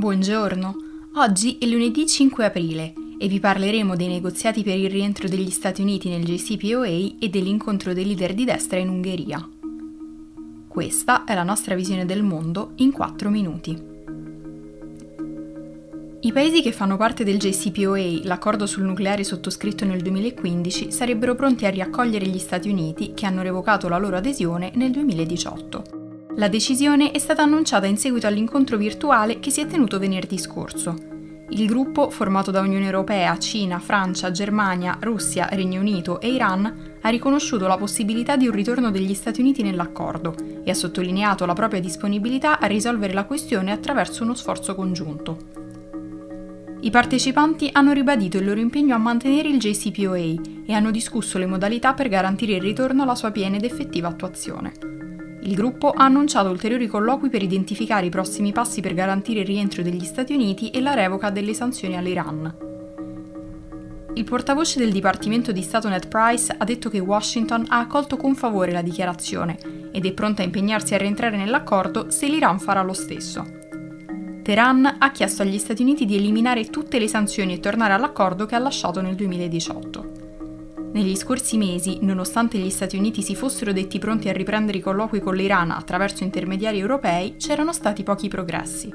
Buongiorno, oggi è lunedì 5 aprile e vi parleremo dei negoziati per il rientro degli Stati Uniti nel JCPOA e dell'incontro dei leader di destra in Ungheria. Questa è la nostra visione del mondo in 4 minuti. I paesi che fanno parte del JCPOA, l'accordo sul nucleare sottoscritto nel 2015, sarebbero pronti a riaccogliere gli Stati Uniti che hanno revocato la loro adesione nel 2018. La decisione è stata annunciata in seguito all'incontro virtuale che si è tenuto venerdì scorso. Il gruppo, formato da Unione Europea, Cina, Francia, Germania, Russia, Regno Unito e Iran, ha riconosciuto la possibilità di un ritorno degli Stati Uniti nell'accordo e ha sottolineato la propria disponibilità a risolvere la questione attraverso uno sforzo congiunto. I partecipanti hanno ribadito il loro impegno a mantenere il JCPOA e hanno discusso le modalità per garantire il ritorno alla sua piena ed effettiva attuazione. Il gruppo ha annunciato ulteriori colloqui per identificare i prossimi passi per garantire il rientro degli Stati Uniti e la revoca delle sanzioni all'Iran. Il portavoce del Dipartimento di Stato Ned Price ha detto che Washington ha accolto con favore la dichiarazione ed è pronta a impegnarsi a rientrare nell'accordo se l'Iran farà lo stesso. Teheran ha chiesto agli Stati Uniti di eliminare tutte le sanzioni e tornare all'accordo che ha lasciato nel 2018. Negli scorsi mesi, nonostante gli Stati Uniti si fossero detti pronti a riprendere i colloqui con l'Iran attraverso intermediari europei, c'erano stati pochi progressi.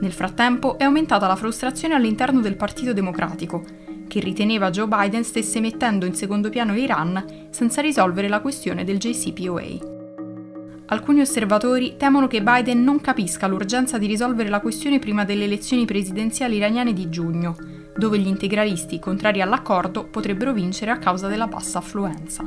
Nel frattempo è aumentata la frustrazione all'interno del Partito Democratico, che riteneva Joe Biden stesse mettendo in secondo piano l'Iran senza risolvere la questione del JCPOA. Alcuni osservatori temono che Biden non capisca l'urgenza di risolvere la questione prima delle elezioni presidenziali iraniane di giugno, dove gli integralisti contrari all'accordo potrebbero vincere a causa della bassa affluenza.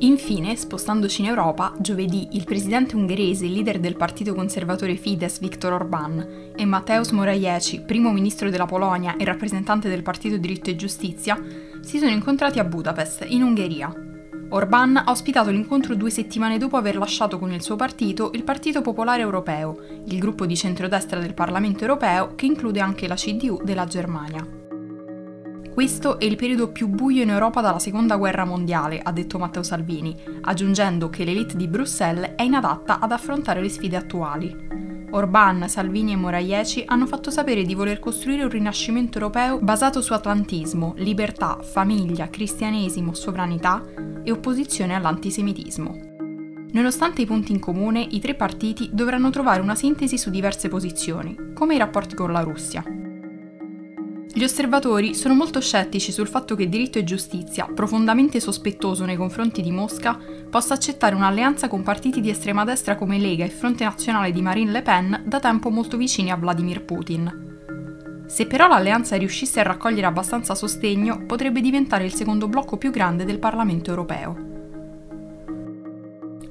Infine, spostandoci in Europa, giovedì il presidente ungherese e leader del partito conservatore Fidesz Viktor Orbán e Mateusz Morawiecki, primo ministro della Polonia e rappresentante del partito Diritto e Giustizia, si sono incontrati a Budapest, in Ungheria, Orbán ha ospitato l'incontro due settimane dopo aver lasciato con il suo partito il Partito Popolare Europeo, il gruppo di centrodestra del Parlamento europeo che include anche la CDU della Germania. Questo è il periodo più buio in Europa dalla Seconda Guerra Mondiale, ha detto Matteo Salvini, aggiungendo che l'elite di Bruxelles è inadatta ad affrontare le sfide attuali. Orbán, Salvini e Morawiecki hanno fatto sapere di voler costruire un rinascimento europeo basato su atlantismo, libertà, famiglia, cristianesimo, sovranità e opposizione all'antisemitismo. Nonostante i punti in comune, i tre partiti dovranno trovare una sintesi su diverse posizioni, come i rapporti con la Russia. Gli osservatori sono molto scettici sul fatto che diritto e giustizia, profondamente sospettoso nei confronti di Mosca, possa accettare un'alleanza con partiti di estrema destra come Lega e Fronte Nazionale di Marine Le Pen da tempo molto vicini a Vladimir Putin. Se però l'alleanza riuscisse a raccogliere abbastanza sostegno, potrebbe diventare il secondo blocco più grande del Parlamento europeo.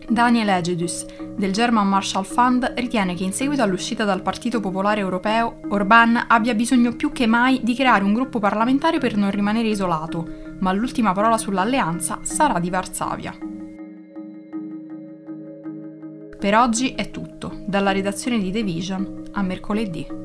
Daniel Egedus, del German Marshall Fund, ritiene che in seguito all'uscita dal Partito Popolare Europeo, Orbán abbia bisogno più che mai di creare un gruppo parlamentare per non rimanere isolato, ma l'ultima parola sull'alleanza sarà di Varsavia. Per oggi è tutto, dalla redazione di The Vision a mercoledì.